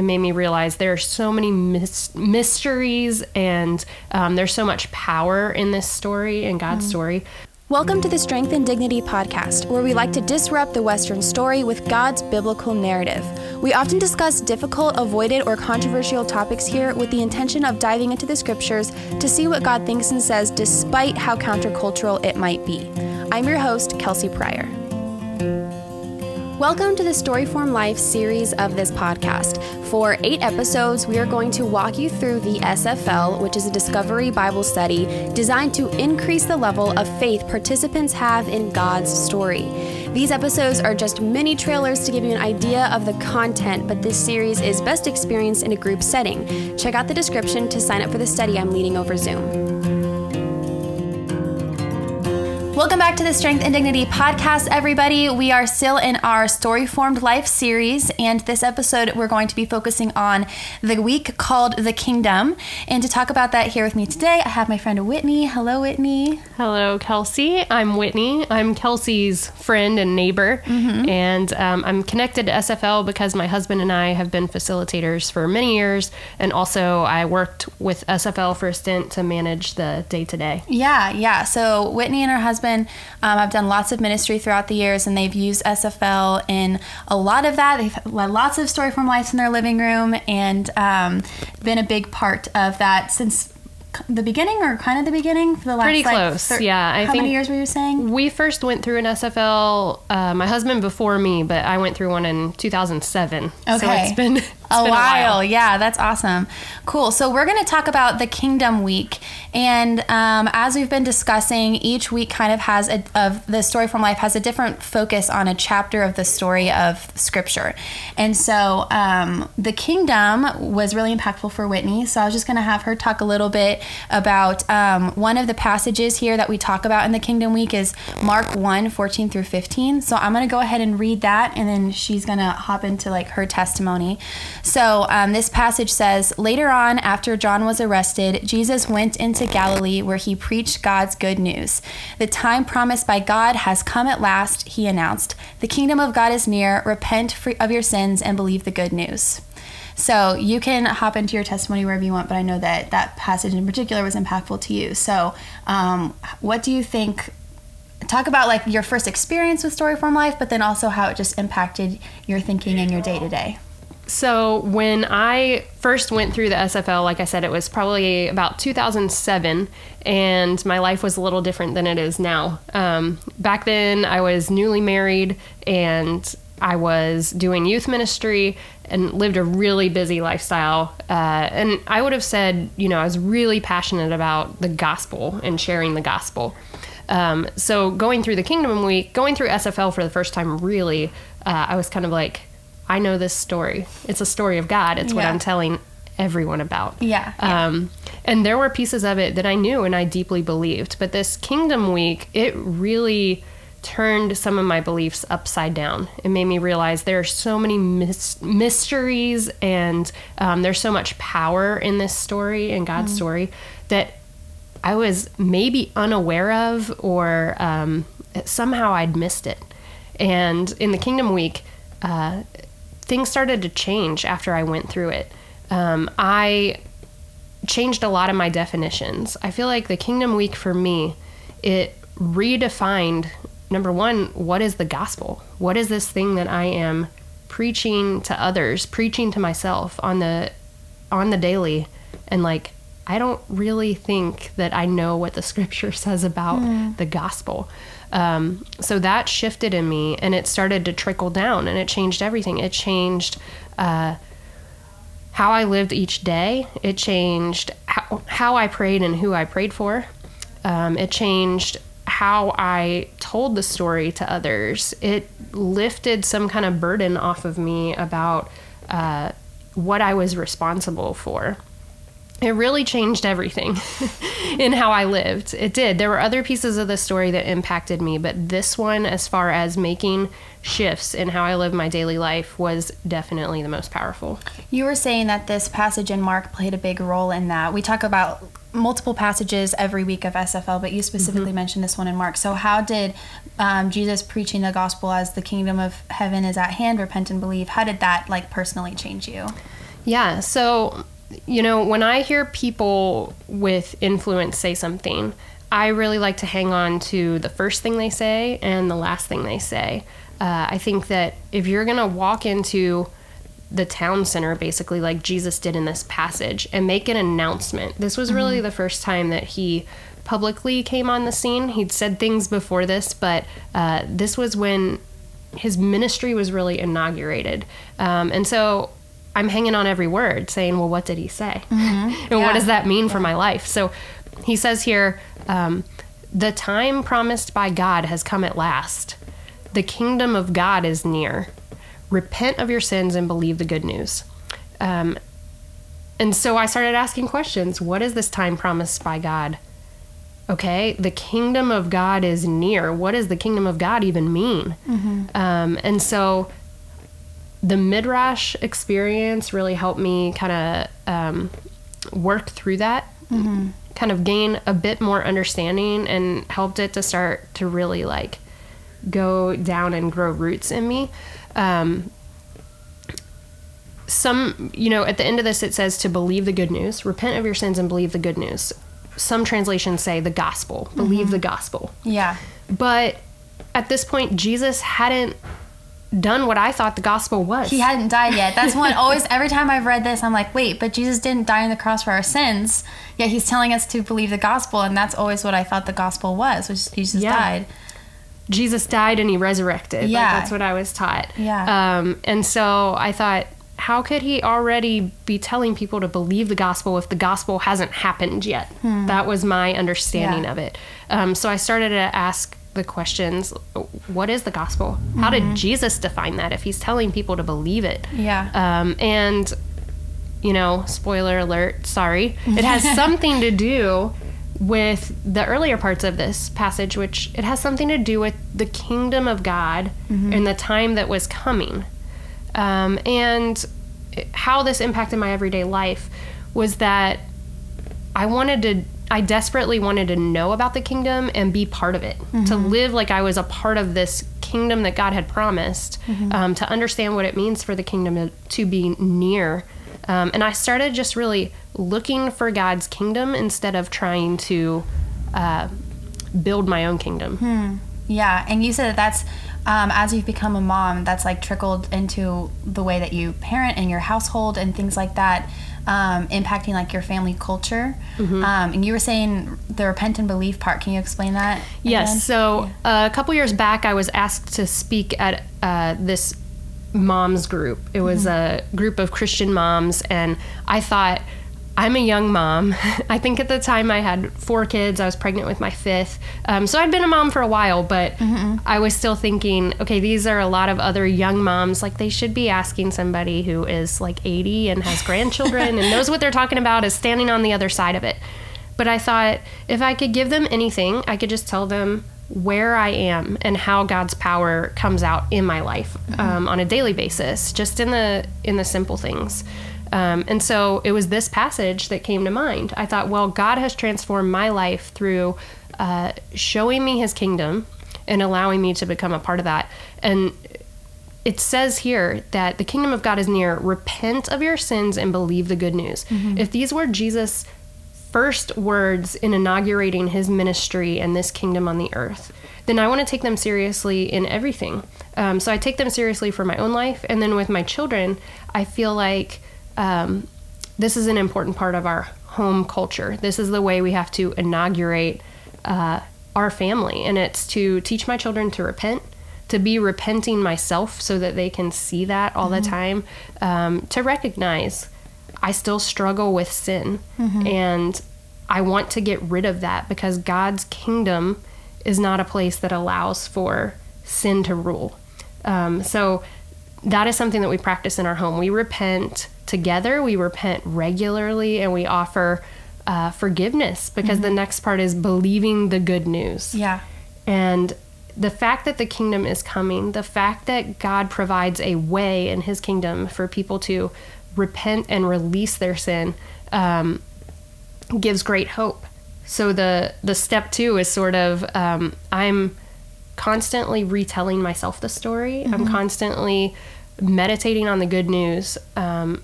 it made me realize there are so many mis- mysteries and um, there's so much power in this story in God's Mm. story. Welcome to the Strength and Dignity podcast, where we like to disrupt the Western story with God's biblical narrative. We often discuss difficult, avoided, or controversial topics here with the intention of diving into the scriptures to see what God thinks and says, despite how countercultural it might be. I'm your host, Kelsey Pryor. Welcome to the Story Formed Life series of this podcast. For eight episodes, we are going to walk you through the SFL, which is a Discovery Bible study designed to increase the level of faith participants have in God's story. These episodes are just mini trailers to give you an idea of the content, but this series is best experienced in a group setting. Check out the description to sign up for the study I'm leading over Zoom. Welcome back to the Strength and Dignity podcast, everybody. We are still in our Story Formed Life series, and this episode we're going to be focusing on the week called The Kingdom. And to talk about that here with me today, I have my friend Whitney. Hello, Whitney. Hello, Kelsey. I'm Whitney. I'm Kelsey's friend and neighbor, and um, I'm connected to SFL because my husband and I have been facilitators for many years, and also I worked with SFL for a stint to manage the day to day. Yeah, yeah. So Whitney and her husband um, have done lots of ministry throughout the years, and they've used SFL in a lot of that. They've led lots of Story Formed Life in their living room, and um, been a big part of that since the beginning, or kind of the beginning. For the last Pretty like, close, thir- yeah, I how many think- years were you saying? We first went through an SFL, uh, my husband before me, but I went through one in 2007. So Okay. it's been, a, been while. Yeah, that's awesome. Cool. So we're going to talk about the Kingdom Week, and um, as we've been discussing, each week kind of has a of the Story Formed Life has a different focus on a chapter of the story of Scripture, and so um, the Kingdom was really impactful for Whitney. So I was just going to have her talk a little bit about um, one of the passages here that we talk about in the Kingdom Week is Mark 1, 14 through 15. So I'm going to go ahead and read that, and then she's going to hop into like her testimony. So um, this passage says, Later on, after John was arrested, Jesus went into Galilee where he preached God's good news. The time promised by God has come at last, he announced. The kingdom of God is near. Repent of your sins and believe the good news. So you can hop into your testimony wherever you want, but I know that that passage in particular was impactful to you. So, um, what do you think? Talk about like your first experience with Story Formed Life, but then also how it just impacted your thinking and your day to day. So when I first went through the SFL, like I said, it was probably about 2007, and my life was a little different than it is now. Um, back then, I was newly married, and I was doing youth ministry and lived a really busy lifestyle. Uh, and I would have said, you know, I was really passionate about the gospel and sharing the gospel. Um, so going through the Kingdom Week, going through SFL for the first time, really, uh, I was kind of like, I know this story. It's a story of God. It's what I'm telling everyone about. Yeah, yeah. Um, and there were pieces of it that I knew and I deeply believed. But this Kingdom Week, it really turned some of my beliefs upside down. It made me realize there are so many mys- mysteries and um, there's so much power in this story, in God's story, that I was maybe unaware of or um, somehow I'd missed it. And in the Kingdom Week, uh, things started to change after I went through it. Um, I changed a lot of my definitions. I feel like the Kingdom Week for me, it redefined number one, what is the gospel? What is this thing that I am preaching to others, preaching to myself on the on the daily and like I don't really think that I know what the scripture says about the gospel. Um, so that shifted in me and it started to trickle down and it changed everything. It changed uh, how I lived each day. It changed how, how I prayed and who I prayed for. Um, it changed how I told the story to others. It lifted some kind of burden off of me about uh, what I was responsible for. It really changed everything in how I lived. It did. There were other pieces of the story that impacted me, but this one, as far as making shifts in how I live my daily life, was definitely the most powerful. You were saying that this passage in Mark played a big role in that. We talk about multiple passages every week of SFL, but you specifically mentioned this one in Mark. So, how did um, Jesus preaching the gospel as the kingdom of heaven is at hand, repent and believe? How did that like personally change you? Yeah. So, you know, when I hear people with influence say something, I really like to hang on to the first thing they say and the last thing they say. Uh, I think that if you're going to walk into the town center, basically, like Jesus did in this passage, and make an announcement, this was really the first time that he publicly came on the scene. He'd said things before this, but uh, this was when his ministry was really inaugurated. Um, and so I'm hanging on every word, saying, well, what did he say? and Yeah. what does that mean for my life? So he says here, um, the time promised by God has come at last. The kingdom of God is near. Repent of your sins and believe the good news. Um, and so I started asking questions. What is this time promised by God? Okay, the kingdom of God is near. What does the kingdom of God even mean? Um, and so the Midrash experience really helped me kind of um, work through that, kind of gain a bit more understanding, and helped it to start to really like go down and grow roots in me. Um, some, you know, at the end of this, it says to believe the good news, repent of your sins and believe the good news. Some translations say the gospel, believe the gospel. Yeah. But at this point, Jesus hadn't done what I thought the gospel was. He hadn't died yet. That's one always every time I've read this, I'm like, wait, but Jesus didn't die on the cross for our sins. Yet he's telling us to believe the gospel, and that's always what I thought the gospel was, which Jesus Yeah. died. Jesus died and he resurrected. Like, Yeah. that's what I was taught. Yeah. Um, and so I thought, how could he already be telling people to believe the gospel if the gospel hasn't happened yet? That was my understanding Hmm. Yeah. of it. Um, so I started to ask the questions what is the gospel? How Mm-hmm. did Jesus define that if he's telling people to believe it? Yeah. Um, and, you know, spoiler alert, sorry, it has something to do with the earlier parts of this passage, which it has something to do with the kingdom of God and the time that was coming. Um, and how this impacted my everyday life was that I wanted to, I desperately wanted to know about the kingdom and be part of it, to live like I was a part of this kingdom that God had promised, um, to understand what it means for the kingdom to, to be near. Um, and I started just really looking for God's kingdom instead of trying to uh, build my own kingdom. Yeah, and you said that that's um, as you've become a mom, that's like trickled into the way that you parent in your household and things like that, um, impacting like your family culture. Mm-hmm. Um, and you were saying the repent and believe part. Can you explain that? Yes. again? So uh, a couple years back, I was asked to speak at uh, this moms group. It was a group of Christian moms, and I thought, I'm a young mom. I think at the time I had four kids. I was pregnant with my fifth. Um, so I'd been a mom for a while, but I was still thinking, okay, these are a lot of other young moms. Like they should be asking somebody who is like 80 and has grandchildren and knows what they're talking about, is standing on the other side of it. But I thought if I could give them anything, I could just tell them where I am and how God's power comes out in my life um, on a daily basis, just in the in the simple things. Um, and so it was this passage that came to mind. I thought, well, God has transformed my life through uh, showing me His kingdom and allowing me to become a part of that. And it says here that the kingdom of God is near. Repent of your sins and believe the good news. If these were Jesus' first words in inaugurating his ministry and this kingdom on the earth, then I want to take them seriously in everything. Um, so I take them seriously for my own life. And then with my children, I feel like um, this is an important part of our home culture. This is the way we have to inaugurate uh, our family. And it's to teach my children to repent to be repenting myself so that they can see that all the time, um, to recognize I still struggle with sin and I want to get rid of that because God's kingdom is not a place that allows for sin to rule. Um, so that is something that we practice in our home. We repent together, we repent regularly, and we offer uh, forgiveness because the next part is believing the good news. Yeah. And the fact that the kingdom is coming, the fact that God provides a way in his kingdom for people to repent and release their sin um, gives great hope. So the the step two is sort of um, I'm constantly retelling myself the story. I'm constantly meditating on the good news, um,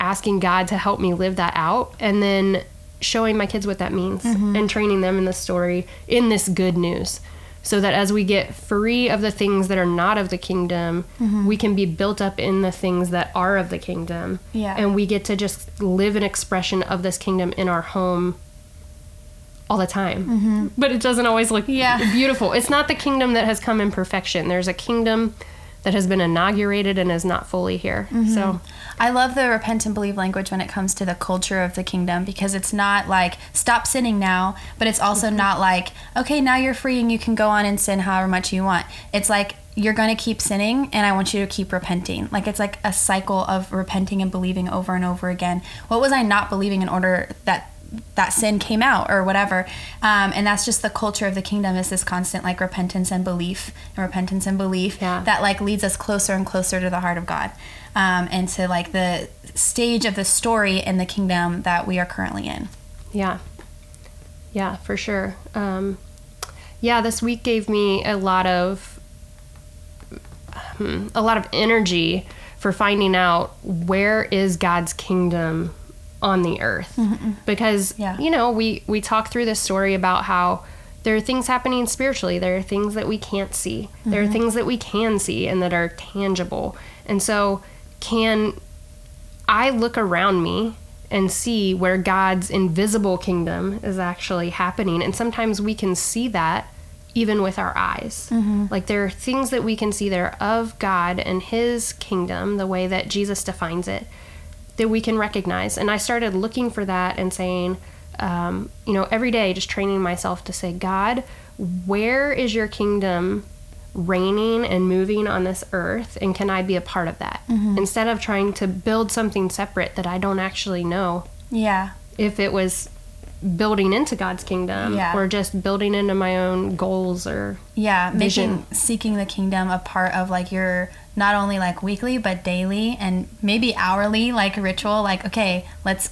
asking God to help me live that out and then showing my kids what that means mm-hmm. and training them in the story in this good news so that as we get free of the things that are not of the kingdom, mm-hmm. we can be built up in the things that are of the kingdom. Yeah. And we get to just live an expression of this kingdom in our home all the time. Mm-hmm. But it doesn't always look Yeah. beautiful. It's not the kingdom that has come in perfection. There's a kingdom that has been inaugurated and is not fully here. Mm-hmm. So, I love the repent and believe language when it comes to the culture of the kingdom because it's not like stop sinning now, but it's also mm-hmm. not like okay, now you're free and you can go on and sin however much you want. It's like you're going to keep sinning and I want you to keep repenting. Like it's like a cycle of repenting and believing over and over again. What was I not believing in order that that sin came out or whatever um, and that's just the culture of the kingdom is this constant like repentance and belief and repentance and belief Yeah. that like leads us closer and closer to the heart of god um, and to like the stage of the story in the kingdom that we are currently in yeah. Yeah, for sure. Um, yeah, this week gave me a lot of hmm, a lot of energy for finding out where is God's kingdom on the earth. Mm-hmm. Because Yeah. you know, we we talk through this story about how there are things happening spiritually. There are things that we can't see. There are mm-hmm. things that we can see and that are tangible. And so can I look around me and see where God's invisible kingdom is actually happening. And sometimes we can see that even with our eyes. Mm-hmm. Like there are things that we can see there of God and His kingdom, the way that Jesus defines it, that we can recognize. And I started looking for that and saying, um, you know, every day just training myself to say, God, where is your kingdom reigning and moving on this earth? And can I be a part of that? Instead of trying to build something separate that I don't actually know yeah if it was building into God's kingdom Yeah. or just building into my own goals or yeah Vision. making seeking the kingdom a part of like your not only like weekly but daily and maybe hourly like a ritual like okay let's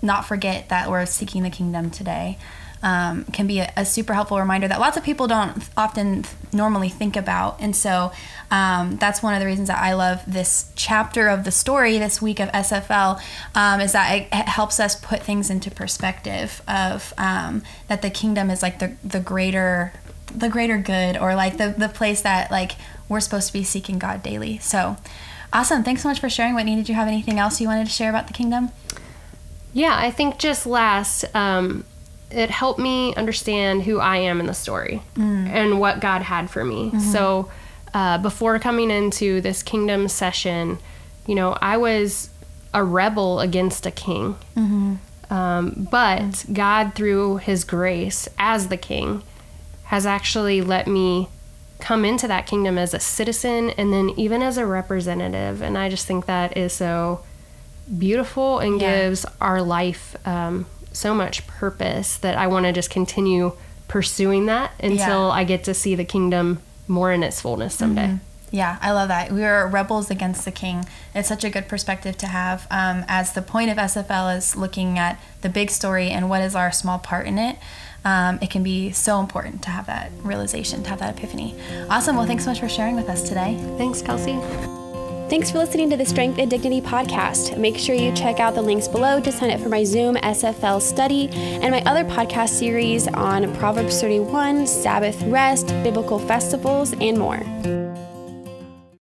not forget that we're seeking the kingdom today um, can be a, a super helpful reminder that lots of people don't often normally think about. And so um, that's one of the reasons that i love this chapter of the story this week of sfl um, is that it, it helps us put things into perspective of um, that the kingdom is like the, the greater the greater good or like the, the place that like we're supposed to be seeking god daily. So awesome. Thanks so much for sharing. Whitney did you have anything else you wanted to share about the kingdom? Yeah, I think just last, um, it helped me understand who I am in the story and what God had for me. So uh, before coming into this kingdom session, you know, I was a rebel against a king. Um, but God, through his grace as the king, has actually let me come into that kingdom as a citizen and then even as a representative. And I just think that is so beautiful and Yeah. gives our life um, so much purpose that I want to just continue pursuing that until Yeah. I get to see the kingdom more in its fullness someday. Yeah, I love that. We are rebels against the king. It's such a good perspective to have um, as the point of SFL is looking at the big story and what is our small part in it. Um, it can be so important to have that realization, to have that epiphany. Awesome. Well, thanks so much for sharing with us today. Thanks, Kelsey. Thanks for listening to the Strength and Dignity podcast. Make sure you check out the links below to sign up for my Zoom SFL study and my other podcast series on Proverbs 31, Sabbath rest, biblical festivals, and more.